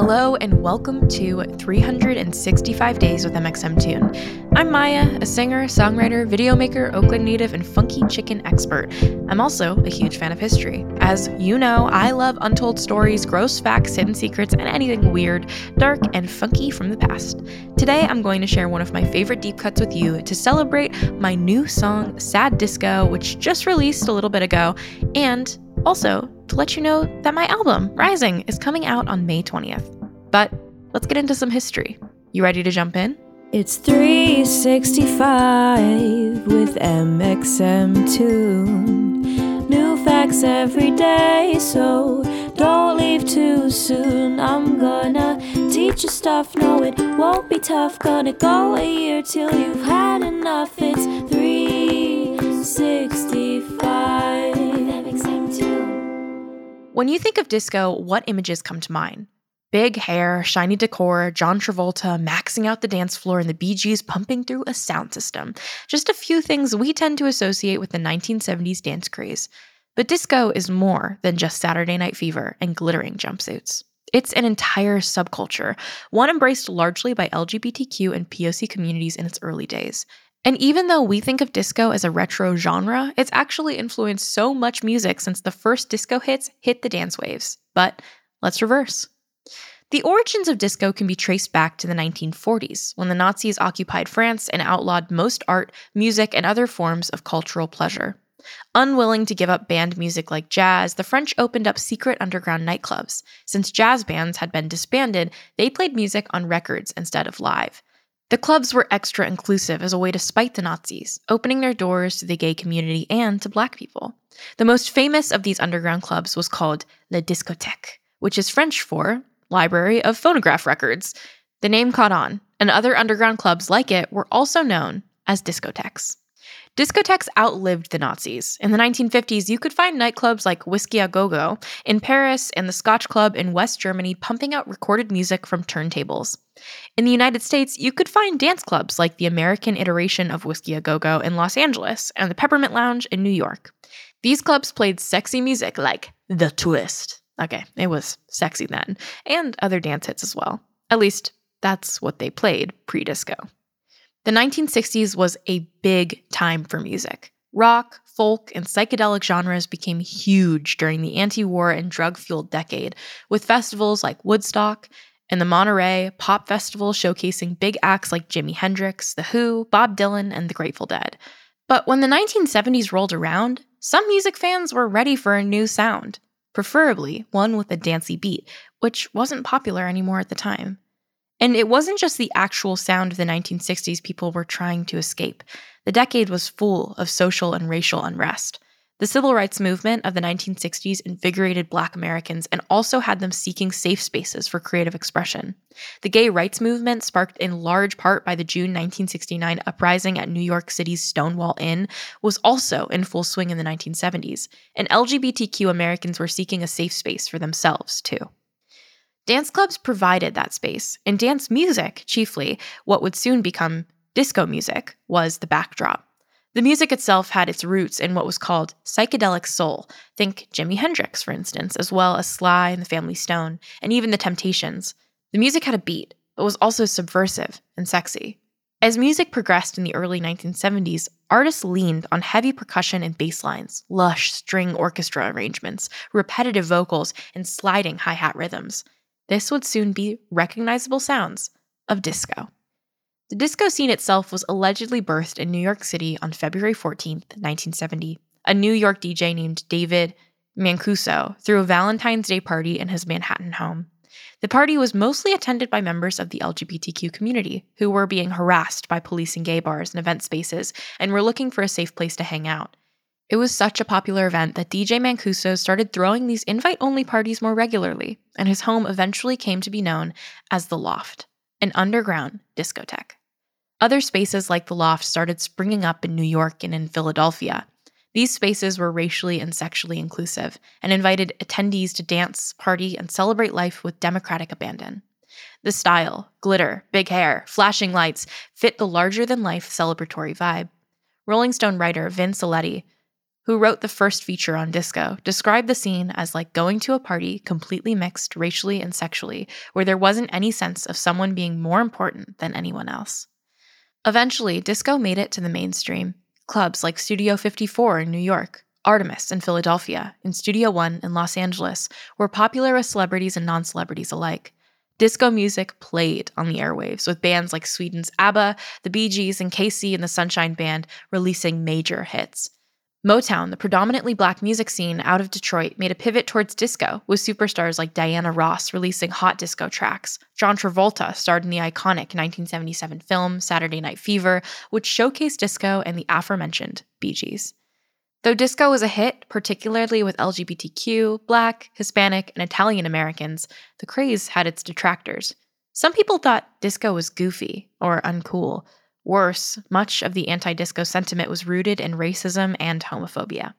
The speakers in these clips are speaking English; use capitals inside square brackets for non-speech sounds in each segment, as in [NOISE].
Hello and welcome to 365 Days with mxmtoon. I'm Maya, a singer, songwriter, video maker, Oakland native, and funky chicken expert. I'm also a huge fan of history. As you know, I love untold stories, gross facts, hidden secrets, and anything weird, dark, and funky from the past. Today, I'm going to share one of my favorite deep cuts with you to celebrate my new song, Sad Disco, which just released a little bit ago, and also to let you know that my album, Rising, is coming out on May 20th. But let's get into some history. You ready to jump in? It's 365 with mxmtoon. New facts every day, so don't leave too soon. I'm gonna teach you stuff, no, it won't be tough. Gonna go a year till you've had enough. It's 365 mxmtoon. When you think of disco, what images come to mind? Big hair, shiny decor, John Travolta maxing out the dance floor, and the Bee Gees pumping through a sound system. Just a few things we tend to associate with the 1970s dance craze. But disco is more than just Saturday Night Fever and glittering jumpsuits. It's an entire subculture, one embraced largely by LGBTQ and POC communities in its early days. And even though we think of disco as a retro genre, it's actually influenced so much music since the first disco hits hit the dance waves. But let's reverse. The origins of disco can be traced back to the 1940s, when the Nazis occupied France and outlawed most art, music, and other forms of cultural pleasure. Unwilling to give up band music like jazz, the French opened up secret underground nightclubs. Since jazz bands had been disbanded, they played music on records instead of live. The clubs were extra inclusive as a way to spite the Nazis, opening their doors to the gay community and to black people. The most famous of these underground clubs was called La Discothèque, which is French for Library of Phonograph Records. The name caught on, and other underground clubs like it were also known as discotheques. Discotheques outlived the Nazis. In the 1950s, you could find nightclubs like Whiskey a Go Go in Paris and the Scotch Club in West Germany pumping out recorded music from turntables. In the United States, you could find dance clubs like the American iteration of Whiskey a Go Go in Los Angeles and the Peppermint Lounge in New York. These clubs played sexy music like The Twist. Okay, it was sexy then, and other dance hits as well. At least, that's what they played pre disco. The 1960s was a big time for music. Rock, folk, and psychedelic genres became huge during the anti war and drug fueled decade, with festivals like Woodstock and the Monterey Pop Festival showcasing big acts like Jimi Hendrix, The Who, Bob Dylan, and the Grateful Dead. But when the 1970s rolled around, some music fans were ready for a new sound, preferably one with a dancey beat, which wasn't popular anymore at the time. And it wasn't just the actual sound of the 1960s people were trying to escape. The decade was full of social and racial unrest. The civil rights movement of the 1960s invigorated Black Americans and also had them seeking safe spaces for creative expression. The gay rights movement, sparked in large part by the June 1969 uprising at New York City's Stonewall Inn, was also in full swing in the 1970s, and LGBTQ Americans were seeking a safe space for themselves, too. Dance clubs provided that space, and dance music, chiefly, what would soon become disco music, was the backdrop. The music itself had its roots in what was called psychedelic soul. Think Jimi Hendrix, for instance, as well as Sly and the Family Stone, and even the Temptations. The music had a beat, but was also subversive and sexy. As music progressed in the early 1970s, artists leaned on heavy percussion and bass lines, lush string orchestra arrangements, repetitive vocals, and sliding hi hat rhythms. This would soon be recognizable sounds of disco. The disco scene itself was allegedly birthed in New York City on February 14, 1970. A New York DJ named David Mancuso threw a Valentine's Day party in his Manhattan home. The party was mostly attended by members of the LGBTQ community who were being harassed by police in gay bars and event spaces and were looking for a safe place to hang out. It was such a popular event that DJ Mancuso started throwing these invite only parties more regularly, and his home eventually came to be known as The Loft, an underground discotheque. Other spaces like The Loft started springing up in New York and in Philadelphia. These spaces were racially and sexually inclusive and invited attendees to dance, party, and celebrate life with democratic abandon. The style, glitter, big hair, flashing lights fit the larger than life celebratory vibe. Rolling Stone writer Vince Aletti who wrote the first feature on disco, described the scene as like going to a party completely mixed racially and sexually, where there wasn't any sense of someone being more important than anyone else. Eventually, disco made it to the mainstream. Clubs like Studio 54 in New York, Artemis in Philadelphia, and Studio One in Los Angeles were popular with celebrities and non celebrities alike. Disco music played on the airwaves, with bands like Sweden's ABBA, the Bee Gees, and KC and the Sunshine Band releasing major hits. Motown, the predominantly black music scene out of Detroit, made a pivot towards disco, with superstars like Diana Ross releasing hot disco tracks. John Travolta starred in the iconic 1977 film Saturday Night Fever, which showcased disco and the aforementioned Bee Gees. Though disco was a hit, particularly with LGBTQ, Black, Hispanic, and Italian Americans, the craze had its detractors. Some people thought disco was goofy or uncool, Worse, much of the anti disco sentiment was rooted in racism and homophobia.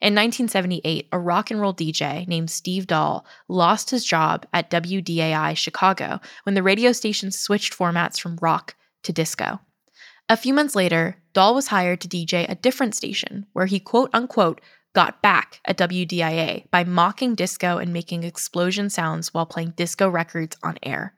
In 1978, a rock and roll DJ named Steve Dahl lost his job at WDAI Chicago when the radio station switched formats from rock to disco. A few months later, Dahl was hired to DJ a different station where he quote unquote got back at WDIA by mocking disco and making explosion sounds while playing disco records on air.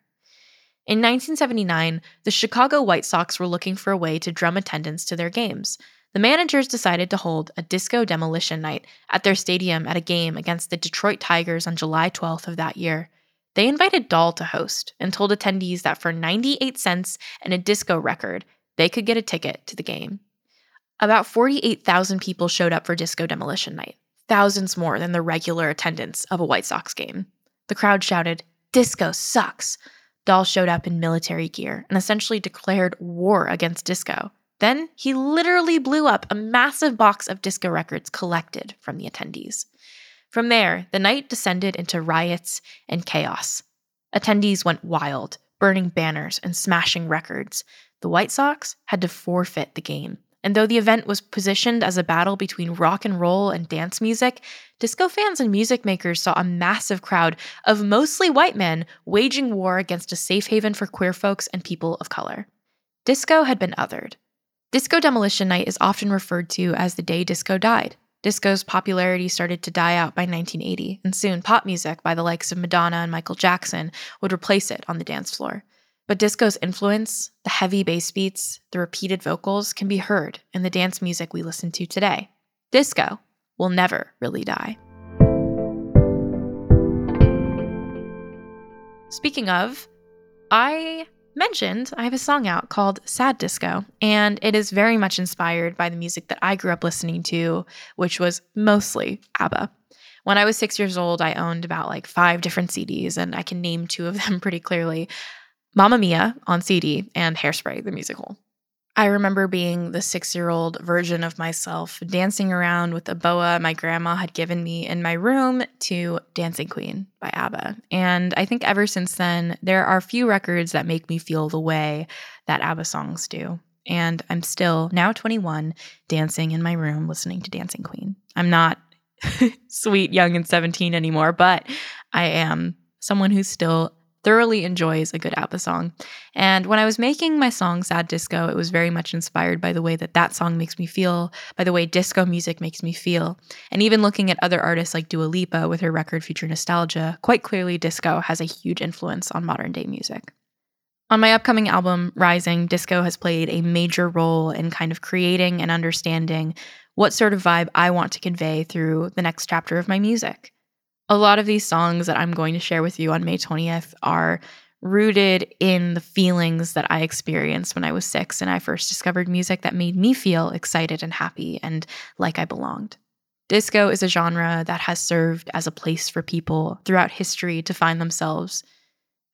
In 1979, the Chicago White Sox were looking for a way to drum attendance to their games. The managers decided to hold a disco demolition night at their stadium at a game against the Detroit Tigers on July 12th of that year. They invited Dahl to host and told attendees that for 98 cents and a disco record, they could get a ticket to the game. About 48,000 people showed up for Disco Demolition Night, thousands more than the regular attendance of a White Sox game. The crowd shouted, Disco sucks! Dahl showed up in military gear and essentially declared war against disco. Then he literally blew up a massive box of disco records collected from the attendees. From there, the night descended into riots and chaos. Attendees went wild, burning banners and smashing records. The White Sox had to forfeit the game. And though the event was positioned as a battle between rock and roll and dance music, disco fans and music makers saw a massive crowd of mostly white men waging war against a safe haven for queer folks and people of color. Disco had been othered. Disco Demolition Night is often referred to as the day disco died. Disco's popularity started to die out by 1980, and soon pop music by the likes of Madonna and Michael Jackson would replace it on the dance floor. But disco's influence, the heavy bass beats, the repeated vocals, can be heard in the dance music we listen to today. Disco will never really die. Speaking of, I mentioned I have a song out called Sad Disco, and it is very much inspired by the music that I grew up listening to, which was mostly ABBA. When I was six years old, I owned about like five different CDs, and I can name two of them [LAUGHS] pretty clearly. Mamma Mia on CD and Hairspray, the musical. I remember being the six year old version of myself dancing around with a boa my grandma had given me in my room to Dancing Queen by ABBA. And I think ever since then, there are few records that make me feel the way that ABBA songs do. And I'm still, now 21, dancing in my room listening to Dancing Queen. I'm not [LAUGHS] sweet, young, and 17 anymore, but I am someone who's still thoroughly enjoys a good ABBA song. And when I was making my song Sad Disco, it was very much inspired by the way that that song makes me feel, by the way disco music makes me feel. And even looking at other artists like Dua Lipa with her record Future Nostalgia, quite clearly disco has a huge influence on modern day music. On my upcoming album, Rising, disco has played a major role in kind of creating and understanding what sort of vibe I want to convey through the next chapter of my music a lot of these songs that I'm going to share with you on May 20th are rooted in the feelings that I experienced when I was six and I first discovered music that made me feel excited and happy and like I belonged. Disco is a genre that has served as a place for people throughout history to find themselves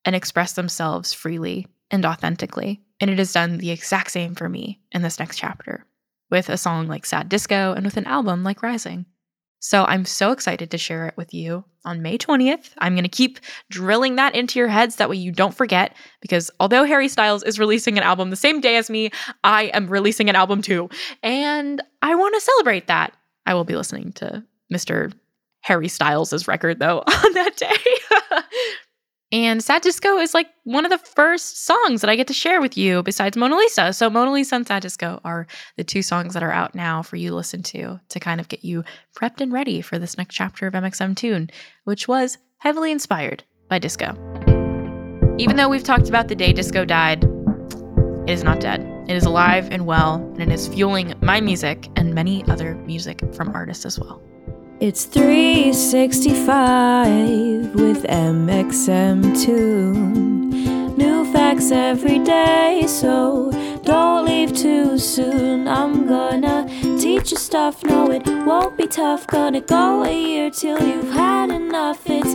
and express themselves freely and authentically. And it has done the exact same for me in this next chapter with a song like Sad Disco and with an album like Rising. So I'm so excited to share it with you on May 20th. I'm going to keep drilling that into your heads that way you don't forget because although Harry Styles is releasing an album the same day as me, I am releasing an album too. And I want to celebrate that. I will be listening to Mr. Harry Styles' record though [LAUGHS] on that day. [LAUGHS] And Sad Disco is like one of the first songs that I get to share with you besides Mona Lisa. So, Mona Lisa and Sad Disco are the two songs that are out now for you to listen to to kind of get you prepped and ready for this next chapter of mxmtoon, which was heavily inspired by disco. Even though we've talked about the day disco died, it is not dead. It is alive and well, and it is fueling my music and many other music from artists as well. It's 365 with mxmtoon. New facts every day, so don't leave too soon. I'm gonna teach you stuff, no, it won't be tough. Gonna go a year till you've had enough. It's